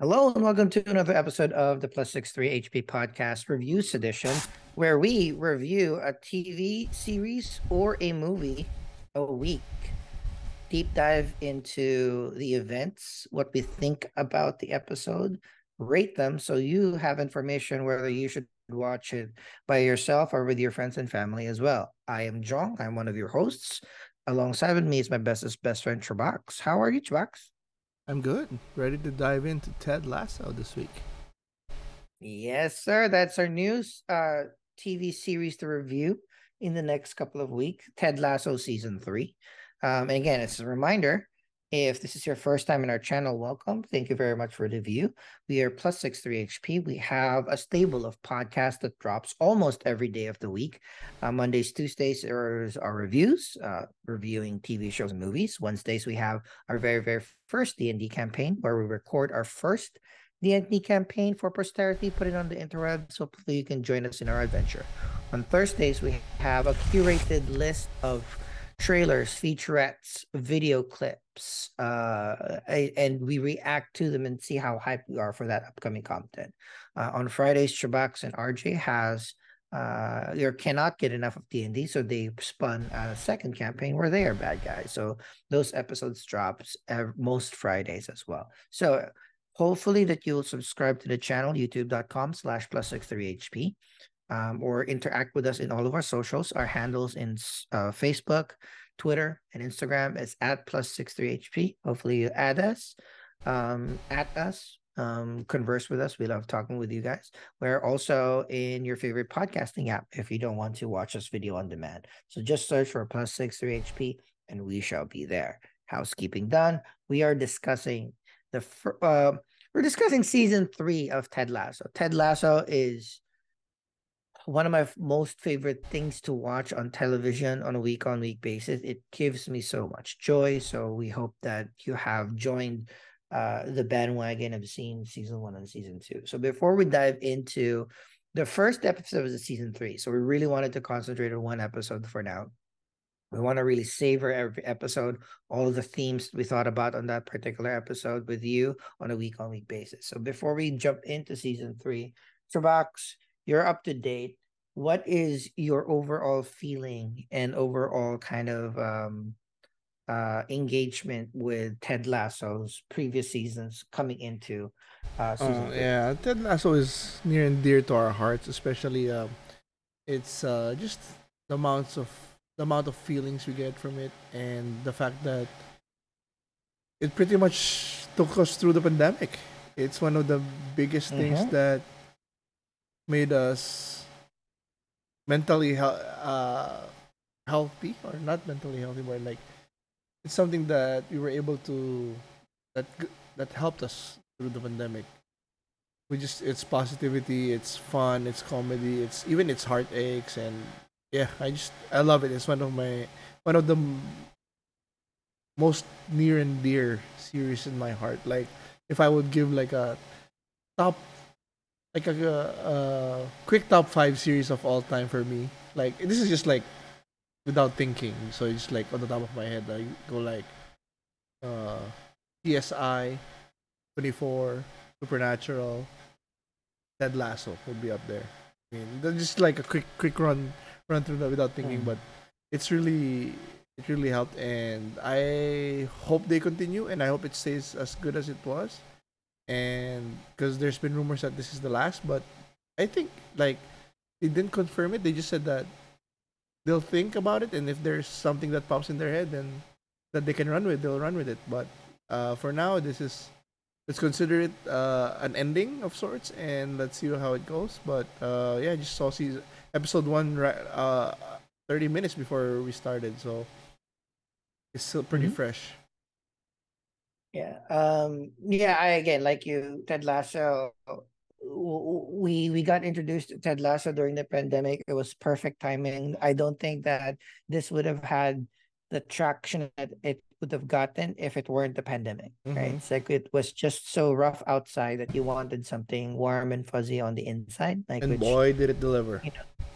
Hello and welcome to another episode of the Plus 63 HP Podcast Reviews Edition, where we review a TV series or a movie a week. Deep dive into the events, what we think about the episode, rate them so you have information whether you should watch it by yourself or with your friends and family as well. I am Jong, I'm one of your hosts. Alongside with me is my bestest best friend Chubax. How are you, Chubax? I'm good. Ready to dive into Ted Lasso this week. Yes, sir. That's our news uh TV series to review in the next couple of weeks. Ted Lasso season three. Um, and again, it's a reminder if this is your first time in our channel, welcome. Thank you very much for the view. We are plus 63 HP. We have a stable of podcasts that drops almost every day of the week. Uh, Mondays, Tuesdays are our reviews, uh, reviewing TV shows and movies. Wednesdays, we have our very, very first D&D campaign where we record our first D&D campaign for posterity, put it on the interweb so you can join us in our adventure. On Thursdays, we have a curated list of trailers, featurettes, video clips, uh, and we react to them and see how hyped we are for that upcoming content. Uh, on Fridays, Chubax and RJ has uh cannot get enough of D&D so they spun a second campaign where they are bad guys so those episodes drops every, most Fridays as well so hopefully that you'll subscribe to the channel youtube.com slash plus 63 HP um, or interact with us in all of our socials. Our handles in uh, Facebook, Twitter, and Instagram is at plus 63HP. Hopefully, you add us, um, at us, um, converse with us. We love talking with you guys. We're also in your favorite podcasting app if you don't want to watch us video on demand. So just search for plus 63HP and we shall be there. Housekeeping done. We are discussing the uh, we're discussing season three of Ted Lasso. Ted Lasso is one of my most favorite things to watch on television on a week on week basis. It gives me so much joy. So we hope that you have joined uh, the bandwagon of seeing season one and season two. So before we dive into the first episode of season three, so we really wanted to concentrate on one episode for now. We want to really savor every episode, all the themes we thought about on that particular episode with you on a week on week basis. So before we jump into season three, Chubax, you're up to date what is your overall feeling and overall kind of um uh engagement with Ted Lasso's previous seasons coming into uh season uh, yeah Ted Lasso is near and dear to our hearts especially uh it's uh just the amounts of the amount of feelings we get from it and the fact that it pretty much took us through the pandemic it's one of the biggest mm-hmm. things that made us mentally uh, healthy or not mentally healthy, but like it's something that we were able to that that helped us through the pandemic. We just it's positivity, it's fun, it's comedy, it's even it's heartaches and yeah, I just I love it. It's one of my one of the most near and dear series in my heart. Like if I would give like a top like a, a quick top five series of all time for me. Like this is just like without thinking. So it's like on the top of my head, I go like uh CSI, 24, Supernatural, Ted Lasso would be up there. I mean, just like a quick quick run run through that without thinking, mm. but it's really it really helped, and I hope they continue, and I hope it stays as good as it was and because there's been rumors that this is the last, but I think like they didn't confirm it. They just said that they'll think about it, and if there's something that pops in their head, then that they can run with, they'll run with it. But uh, for now, this is let's consider it uh, an ending of sorts, and let's see how it goes. But uh, yeah, I just saw season episode one uh, 30 minutes before we started, so it's still pretty mm-hmm. fresh. Yeah. Um. Yeah. I again, like you, Ted Lasso. We we got introduced to Ted Lasso during the pandemic. It was perfect timing. I don't think that this would have had the traction that it would have gotten if it weren't the pandemic. Mm-hmm. Right. It's like it was just so rough outside that you wanted something warm and fuzzy on the inside. Like and which, boy, did it deliver. You know,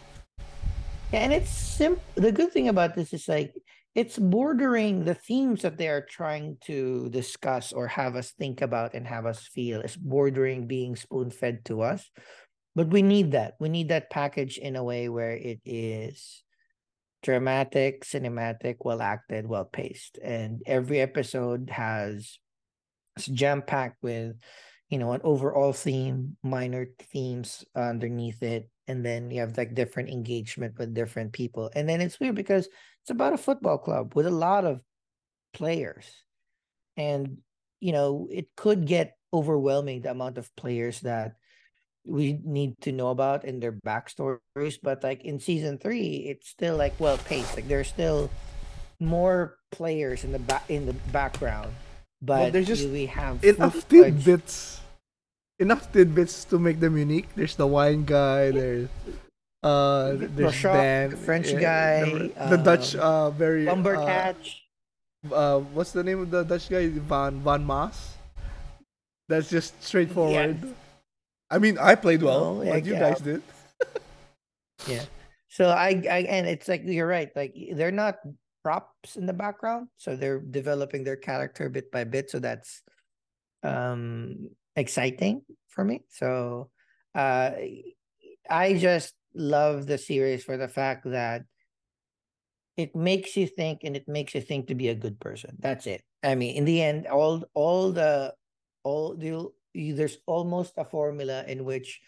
yeah, and it's simple. The good thing about this is like it's bordering the themes that they are trying to discuss or have us think about and have us feel. Is bordering being spoon fed to us. But we need that. We need that package in a way where it is dramatic cinematic well acted well paced and every episode has it's jam packed with you know an overall theme minor themes underneath it. And then you have like different engagement with different people. And then it's weird because it's about a football club with a lot of players. And you know it could get overwhelming the amount of players that we need to know about and their backstories. But like in season three it's still like well paced. Like there's still more players in the back in the background. But well, there's just we have enough tidbits enough tidbits to make them unique. There's the wine guy. There's uh, there's Dan, the French yeah, guy, the, the um, Dutch uh very lumber uh. Uh, what's the name of the Dutch guy? Jan Jan Maas. That's just straightforward. Yes. I mean, I played well, no, but you guys did. yeah. So I, I, and it's like you're right. Like they're not props in the background, so they're developing their character bit by bit. So that's um exciting for me. So uh I just love the series for the fact that it makes you think and it makes you think to be a good person. That's it. I mean, in the end, all all the all the there's almost a formula in which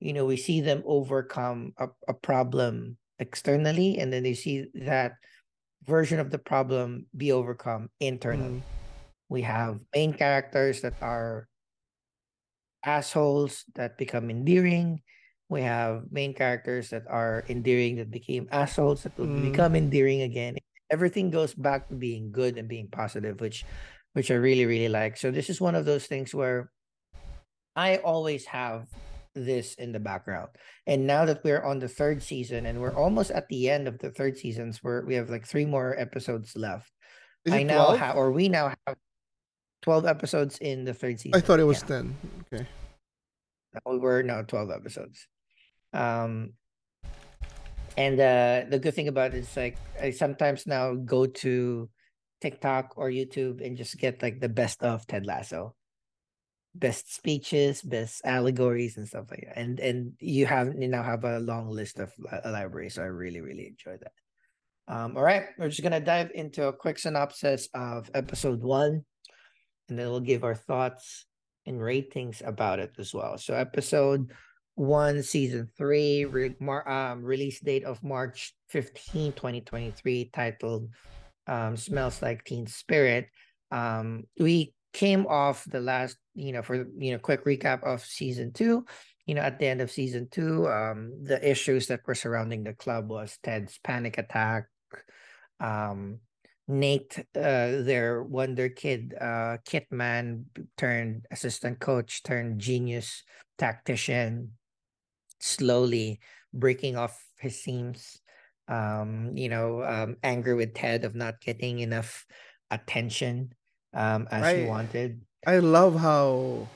you know we see them overcome a, a problem externally and then they see that version of the problem be overcome internally. Mm. We have main characters that are assholes that become endearing. We have main characters that are endearing that became assholes that will mm. become endearing again. Everything goes back to being good and being positive, which which I really, really like. So this is one of those things where I always have this in the background. And now that we're on the third season and we're almost at the end of the third seasons where we have like three more episodes left. I now have or we now have 12 episodes in the third season. I thought it was yeah. 10. Okay. We were now 12 episodes. Um, and uh, the good thing about it is like I sometimes now go to TikTok or YouTube and just get like the best of Ted Lasso, best speeches, best allegories and stuff like that. And and you have you now have a long list of a library, so I really really enjoy that. Um, all right, we're just gonna dive into a quick synopsis of episode one and then we'll give our thoughts and ratings about it as well. So episode one, season three, re- mar- um, release date of March 15, 2023, titled um, Smells Like Teen Spirit. Um, we came off the last, you know, for, you know, quick recap of season two. You know, at the end of season two, um, the issues that were surrounding the club was Ted's panic attack, um, Nate, uh, their wonder kid, uh, kit man turned assistant coach turned genius tactician, slowly breaking off his seams. Um, you know, um, anger with Ted of not getting enough attention um, as I, he wanted. I love how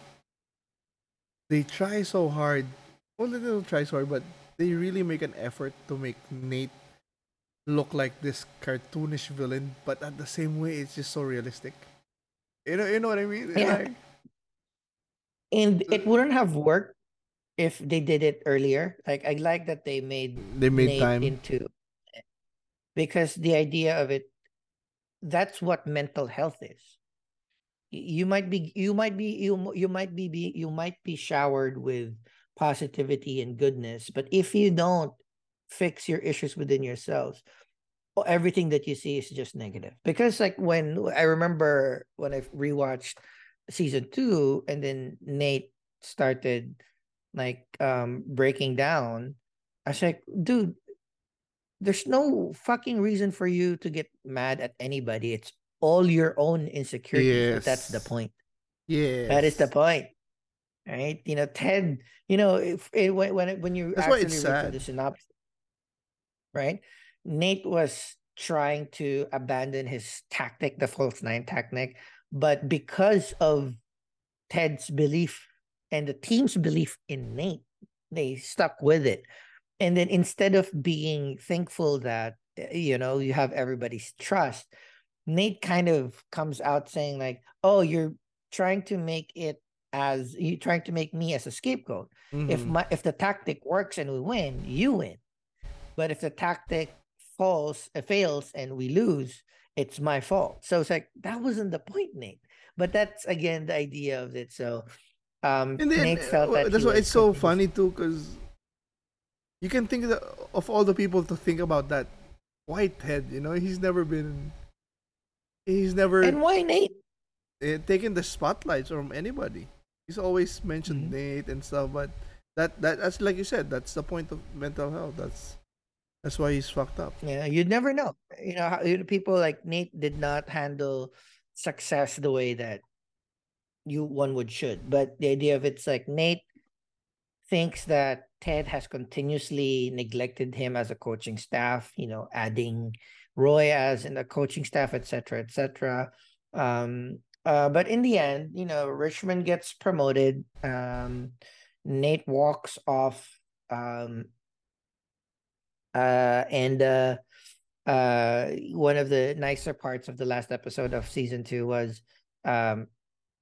they try so hard. Well, they don't try so hard, but they really make an effort to make Nate look like this cartoonish villain, but at the same way, it's just so realistic. You know, you know what I mean? Yeah. Like, and it wouldn't have worked if they did it earlier. Like I like that they made they made Nate time into because the idea of it that's what mental health is. You might be you might be you you might be, be you might be showered with positivity and goodness, but if you don't fix your issues within yourselves everything that you see is just negative because like when i remember when i rewatched season two and then nate started like um breaking down i was like dude there's no fucking reason for you to get mad at anybody it's all your own insecurities yes. that's the point yeah that is the point right you know ted you know if it, when when, when you that's it's sad. the synopsis right? Nate was trying to abandon his tactic, the false nine tactic, but because of Ted's belief and the team's belief in Nate, they stuck with it. And then instead of being thankful that you know, you have everybody's trust. Nate kind of comes out saying like, "Oh, you're trying to make it as you're trying to make me as a scapegoat. Mm-hmm. If my if the tactic works and we win, you win. But if the tactic falls, uh, fails and we lose, it's my fault. So it's like that wasn't the point, Nate. But that's again the idea of it. So um and then, felt that that's why it's so funny too, because you can think of all the people to think about that Whitehead. You know, he's never been. He's never. And why Nate? Eh, taken the spotlight from anybody. He's always mentioned mm-hmm. Nate and stuff, but that that that's like you said. That's the point of mental health. That's that's why he's fucked up. Yeah, you'd never know. You know, people like Nate did not handle success the way that you one would should. But the idea of it's like Nate thinks that Ted has continuously neglected him as a coaching staff. You know, adding Roy as in the coaching staff, etc., etc. Um, uh, but in the end, you know, Richmond gets promoted. Um, Nate walks off um, uh, and uh, uh, one of the nicer parts of the last episode of season two was um,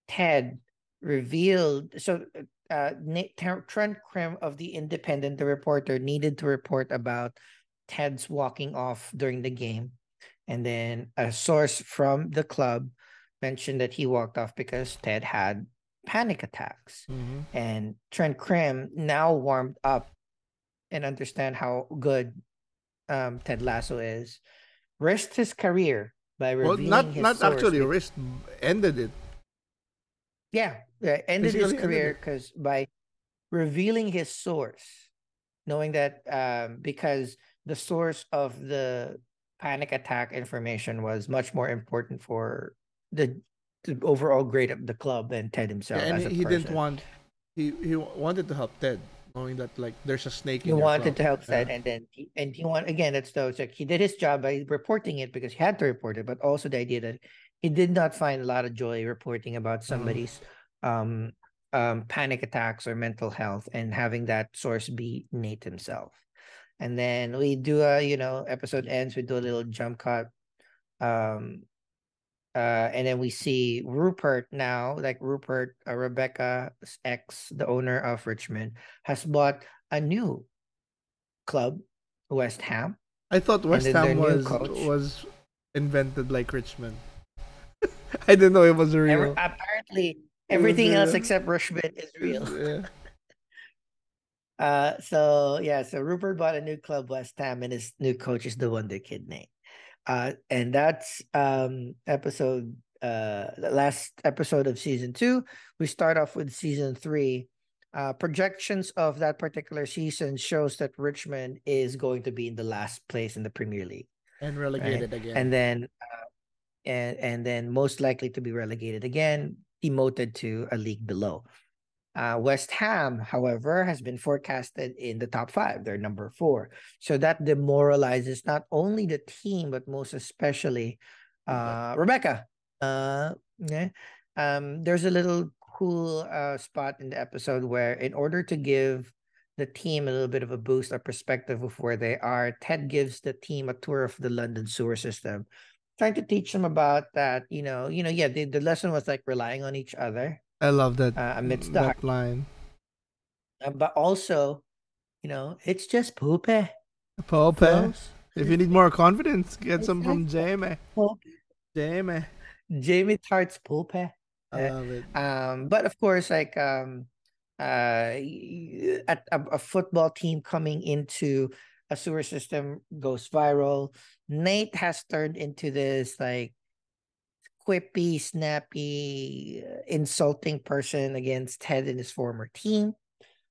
Ted revealed. So uh, Trent Crimm of the Independent, the reporter, needed to report about Ted's walking off during the game, and then a source from the club mentioned that he walked off because Ted had panic attacks, mm-hmm. and Trent Crimm now warmed up and understand how good um, Ted Lasso is, risked his career by revealing well, not his not actually risked, ended it. Yeah, yeah ended his career because by revealing his source, knowing that um, because the source of the panic attack information was much more important for the, the overall grade of the club than Ted himself. Yeah, and he person. didn't want he he wanted to help Ted knowing that like there's a snake. He wanted to help yeah. that, and then he, and he want again. It's though it's like he did his job by reporting it because he had to report it, but also the idea that he did not find a lot of joy reporting about mm-hmm. somebody's um um panic attacks or mental health, and having that source be Nate himself. And then we do a you know episode ends. We do a little jump cut um uh, and then we see Rupert now, like Rupert, uh, Rebecca's ex, the owner of Richmond, has bought a new club, West Ham. I thought West Ham was was invented like Richmond. I didn't know it was real. apparently, everything else except Richmond is real. Yeah. uh, so yeah, so Rupert bought a new club, West Ham, and his new coach is the Wonder Kid name. Uh, and that's um, episode uh, the last episode of season two. We start off with season three. Uh, projections of that particular season shows that Richmond is going to be in the last place in the Premier League and relegated right? again. And then, uh, and and then most likely to be relegated again, demoted to a league below. Uh, West Ham, however, has been forecasted in the top five. They're number four. So that demoralizes not only the team, but most especially uh, Rebecca. Uh, yeah. Um, there's a little cool uh, spot in the episode where, in order to give the team a little bit of a boost or perspective of where they are, Ted gives the team a tour of the London sewer system, trying to teach them about that. You know, you know, yeah, the, the lesson was like relying on each other I love that uh, amidst the that line. Uh, but also, you know, it's just poop. Poop. If you need more confidence, get some from Jamie. Poop. Jamie. Jamie Tartt's poop. I love it. Um, but of course, like um, uh, a, a football team coming into a sewer system goes viral. Nate has turned into this like quippy, snappy, uh, insulting person against Ted and his former team,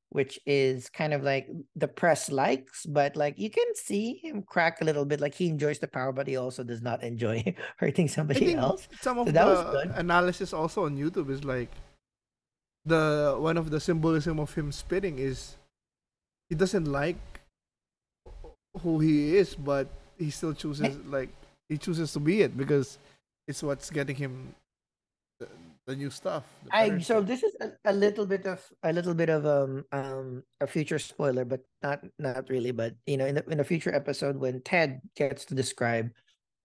which is kind of like the press likes, but like you can see him crack a little bit. Like he enjoys the power, but he also does not enjoy hurting somebody else. Some of so the analysis also on YouTube is like the one of the symbolism of him spitting is he doesn't like who he is, but he still chooses like he chooses to be it because it's what's getting him the new stuff. the I so stuff. this is a, a little bit of a little bit of um um a future spoiler, but not not really. But you know, in the in a future episode when Ted gets to describe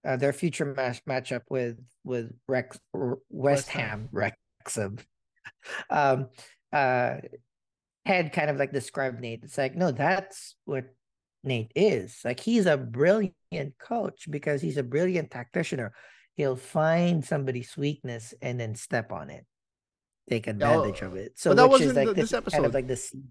uh, their future match matchup with with Rex West, West Ham. Ham Wrexham, um, uh, Ted kind of like described Nate. It's like no, that's what Nate is. Like he's a brilliant coach because he's a brilliant tactician. He'll find somebody's weakness and then step on it, take advantage oh, of it. So that wasn't like the- this this kind of like the seed.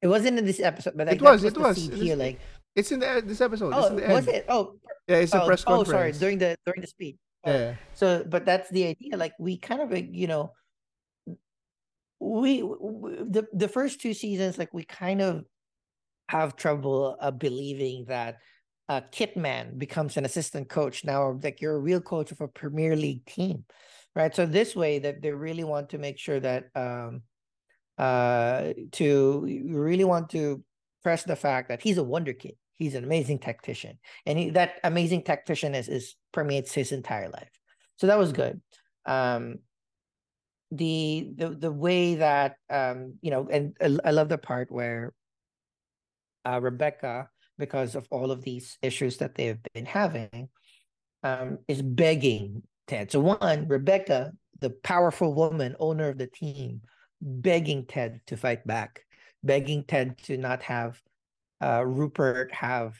It wasn't in this episode, but like It that was, it was. seed It here. Like It's in the this episode. it's oh, was end. it? Oh, Yeah, it's a oh, press oh, conference. sorry, during the during the speech. Oh, yeah. So, but that's the idea. Like we kind of like you know, we, w the the first two seasons, like we kind of have trouble uh, believing that uh, Kitman becomes an assistant coach now. Like you're a real coach of a Premier League team, right? So this way, that they really want to make sure that um, uh, to you really want to press the fact that he's a wonder kid. He's an amazing tactician, and he, that amazing tactician is is permeates his entire life. So that was good. Um, the the the way that um you know, and I I love the part where uh, Rebecca, because of all of these issues that they've been having, um, is begging Ted. So one, Rebecca, the powerful woman, owner of the team, begging Ted to fight back, begging Ted to not have uh, Rupert have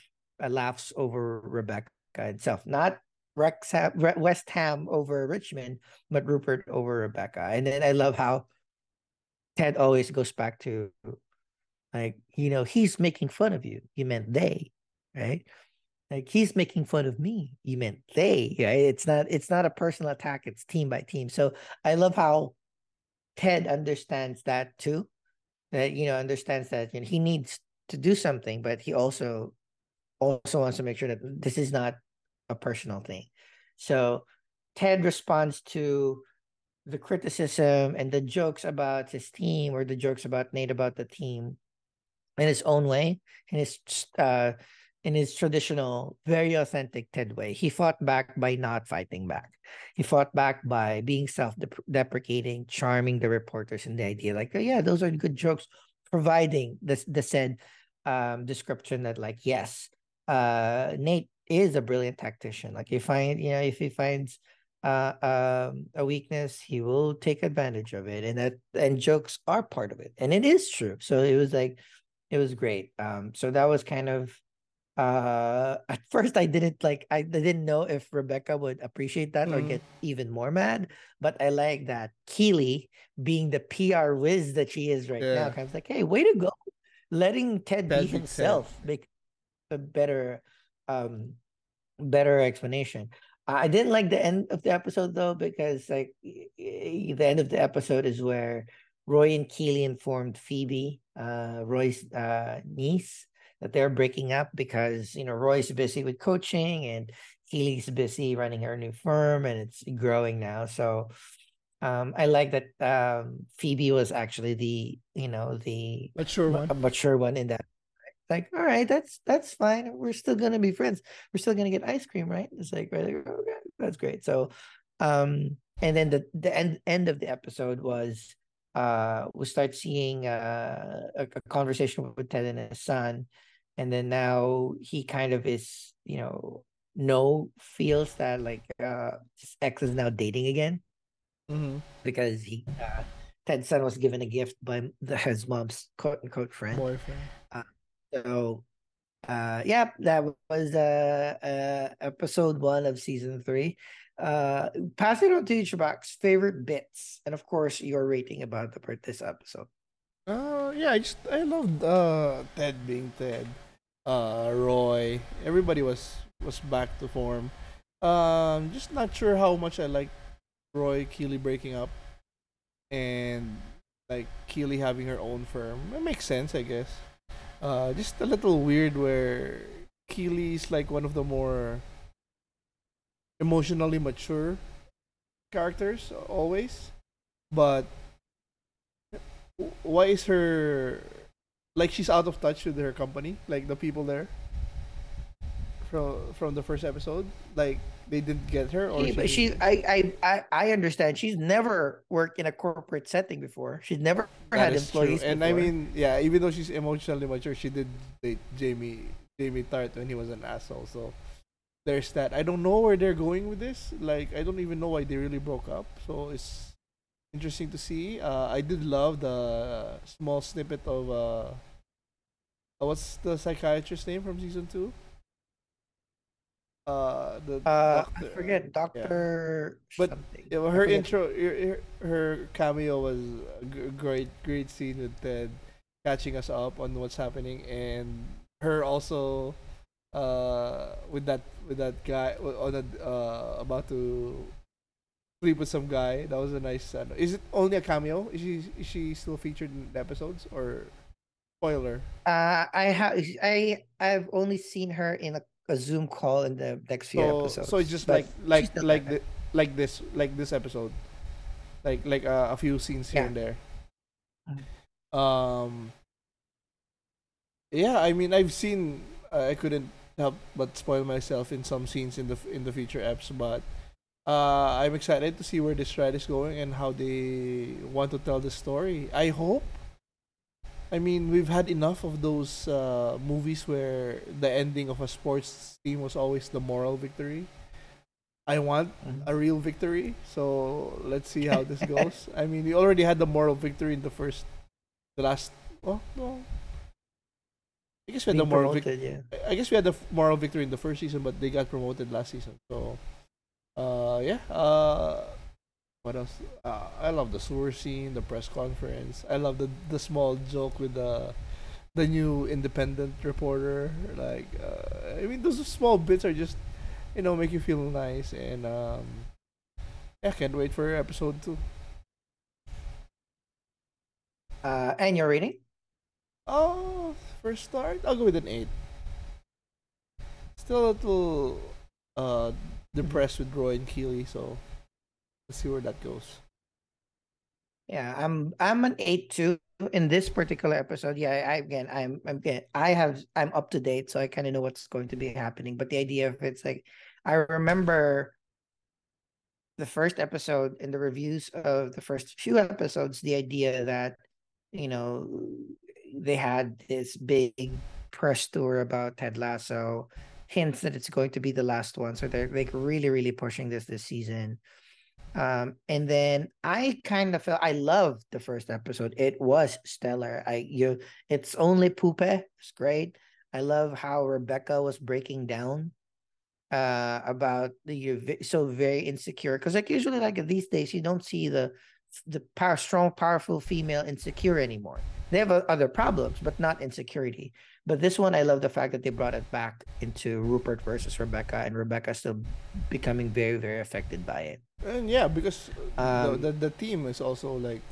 laughs over Rebecca itself, not Rex Re- West Ham over Richmond, but Rupert over Rebecca. And then I love how Ted always goes back to like, you know, he's making fun of you. You meant they, right? Like he's making fun of me. You meant they. Right? It's not. It's not a personal attack. It's team by team. So I love how Ted understands that too. That you know understands that you know, he needs to do something, but he also also wants to make sure that this is not a personal thing. So Ted responds to the criticism and the jokes about his team or the jokes about Nate about the team in his own way, in his uh in his traditional, very authentic Ted way. He fought back by not fighting back. He fought back by being self-deprecating, charming the reporters and the idea like, oh, yeah, those are good jokes, providing the the said um description that like, yes, uh Nate is a brilliant tactician. Like you find, you know, if he finds uh um a weakness, he will take advantage of it. And that and jokes are part of it. And it is true. So it was like it was great. Um so that was kind of uh at first I didn't like I didn't know if Rebecca would appreciate that or Mhm. get even more mad, but I like that Keeley being the PR whiz that she is right now, Yeah. kind of like, hey, way to go. Letting Ted be himself make a better um better explanation. I didn't like the end of the episode though because like the end of the episode is where Roy and Keeley informed Phoebe, uh, Roy's uh, niece, that they're breaking up because you know Roy's busy with coaching and Keeley's busy running her new firm and it's growing now. So um, I like that um, Phoebe was actually the you know the Mature one. a mature one in that. Like, all right, that's that's fine. We're still gonna be friends. We're still gonna get ice cream, right? It's like, right, okay, that's great. So, um, and then the the end end of the episode was, uh, we start seeing uh, a, a conversation with Ted and his son, and then now he kind of is, you know, no feels that like uh his ex is now dating again mm-hmm. because he uh, Ted's son was given a gift by the, his mom's quote unquote friend. Boyfriend. So, uh, yeah, that was uh, uh episode one of season three. Uh, pass it on to Chubax favorite bits, and of course your rating about the this episode. Uh, yeah, I just I loved uh Ted being Ted. Uh, Roy, everybody was was back to form. Um, just not sure how much I like Roy Keeley breaking up, and like Keeley having her own firm. It makes sense, I guess. Uh, just a little weird where Keeley's like one of the more emotionally mature characters always, but why is her like she's out of touch with her company like the people there from from the first episode? Like they didn't get her, or Yeah, but she, I, I, I, understand. She's never worked in a corporate setting before. She's never had is true. employees. And I mean, yeah, even though she's emotionally mature, she did date Jamie Jamie Tartt when he was an asshole. So there's that. I don't know where they're going with this. Like I don't even know why they really broke up. So it's interesting to see. Uh, I did love the small snippet of uh, uh, what's the psychiatrist's name from season two? Uh, the uh, I forget Doctor But. Yeah, well, her intro, her, her cameo was a great, great scene with Ted catching us up on what's happening, and her also, uh, with that with that guy on that uh about to sleep with some guy. That was a nice. Uh, is it only a cameo? Is she is she still featured in the episodes or spoiler? Uh, I have, I, I've only seen her in a, a Zoom call in the next few So episodes. so it's just like like like the, like this like this episode, like like uh, a few scenes here Yeah. and there. Mhm. Um. Yeah, I mean, I've seen. Uh, I couldn't help but spoil myself in some scenes in the in the future eps, but uh, I'm excited to see where this ride is going and how they want to tell the story. I hope. I mean, we've had enough of those uh, movies where the ending of a sports team was always the moral victory. I want Mhm. a real victory, so let's see how this goes. I mean, we already had the moral victory in the first, the last. Oh no. I guess we had the moral victory. promoted, yeah. I guess we had the moral victory in the first season, but they got promoted last season. So, uh, yeah. Uh, what else? Uh, I love the sewer scene, the press conference. I love the the small joke with the the new independent reporter. Like, uh, I mean, those small bits are just, you know, make you feel nice. And um, yeah, can't wait for episode two. Uh, and your rating? Oh, first start, I'll go with an eight. Still a little uh depressed with Roy and Keeley, so let's see where that goes. Yeah, I'm I'm an eight two in this particular episode. Yeah, I again I'm I'm again I have I'm up to date, so I kind of know what's going to be happening. But the idea of it's like I remember the first episode in the reviews of the first few episodes, the idea that you know they had this big press tour about Ted Lasso, hints that it's going to be the last one. So they're like really, really pushing this this season. Um, and then I kind of felt I loved the first episode. It was stellar. I you it's only Pupe. It's great. I love how Rebecca was breaking down uh about the you're so very insecure because like usually like these days you don't see the the power strong powerful female insecure anymore. They have other problems but not insecurity. But this one i love the fact that they brought it back into rupert versus rebecca and rebecca still becoming very very affected by it. And yeah, because Um, the, the the team is also like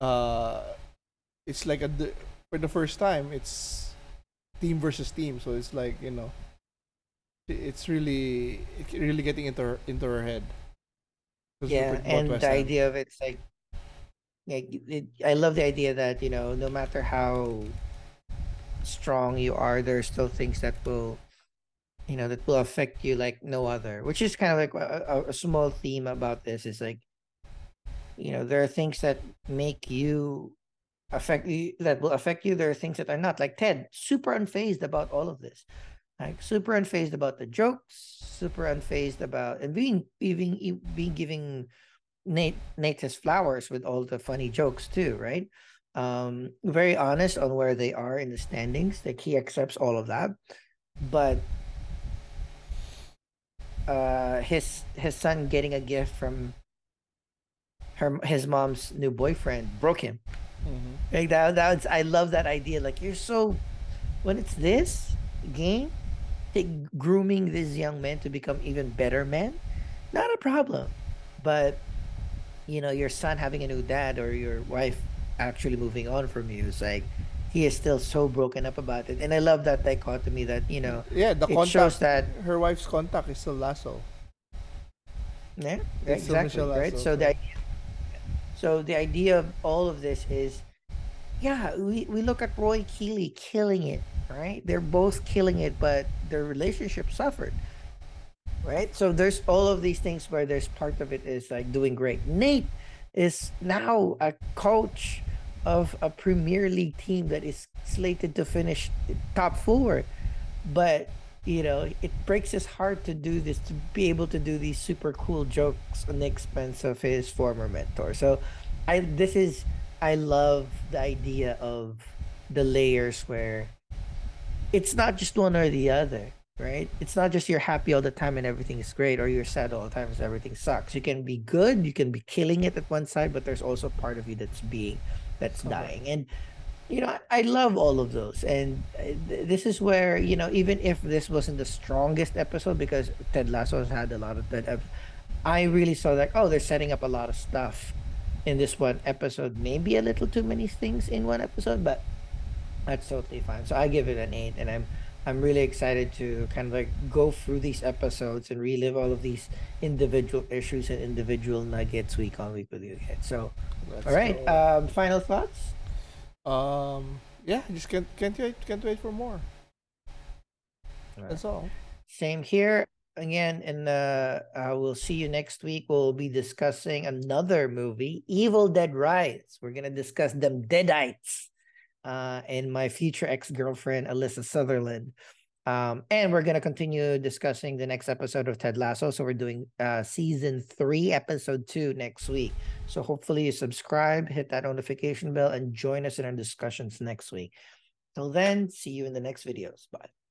uh it's like a for the first time it's team versus team, so it's like, you know, it's really it's really getting into her into her head. Yeah and the idea of it's like like it, i love the idea that you know no matter how strong you are there's still things that will you know that will affect you like no other which is kind of like a, a, a small theme about this is like you know there are things that make you affect you that will affect you. There are things that are not. Like ted super unfazed about all of this like super unfazed about the jokes super unfazed about and being even e- being giving nate nate his flowers with all the funny jokes too right? Um very honest on where they are in the standings. Like he accepts all of that. But uh his his son getting a gift from her his mom's new boyfriend broke him. Mhm. like that that's i love that idea. Like you're so when it's this game grooming these young men to become even better men not a problem but you know your son having a new dad or your wife actually moving on from you is like he is still so broken up about it and i love that dichotomy that you know Yeah, the it contact shows that her wife's contact is still Lasso. Yeah, It's exactly. Right. Lasso, So the so the idea of all of this is, yeah, we, we look at Roy Keeley killing it right? They're both killing it, but their relationship suffered. Right? So there's all of these things where there's part of it is like doing great. Nate is now a coach of a Premier League team that is slated to finish top four. But you know, it breaks his heart to do this, to be able to do these super cool jokes on the expense of his former mentor. So I this is I love the idea of the layers where it's not just one or the other, right? It's not just you're happy all the time and everything is great, or you're sad all the time and everything sucks. You can be good, you can be killing it at one side, but there's also part of you that's being that's dying. And you know, I, love all of those. And uh, this is where, you know, even if this wasn't the strongest episode, because Ted Lasso has had a lot of that, I really saw like, oh, they're setting up a lot of stuff in this one episode. Maybe a little too many things in one episode, but that's totally fine. So I give it an eight, and I'm I'm really excited to kind of like go through these episodes and relive all of these individual issues and individual nuggets week on week with you guys. So, Let's all right, um, final thoughts. Um, yeah, just can't can't wait can't wait for more. All That's all. Same here. Again, and uh, uh, we'll see you next week. We'll be discussing another movie, Evil Dead Rise. We're gonna discuss them Deadites uh, and my future ex girlfriend, Alyssa Sutherland. Um, and we're going to continue discussing the next episode of Ted Lasso. So we're doing uh, season three, episode two next week. So hopefully you subscribe, hit that notification bell, and join us in our discussions next week. Till then, see you in the next videos. Bye.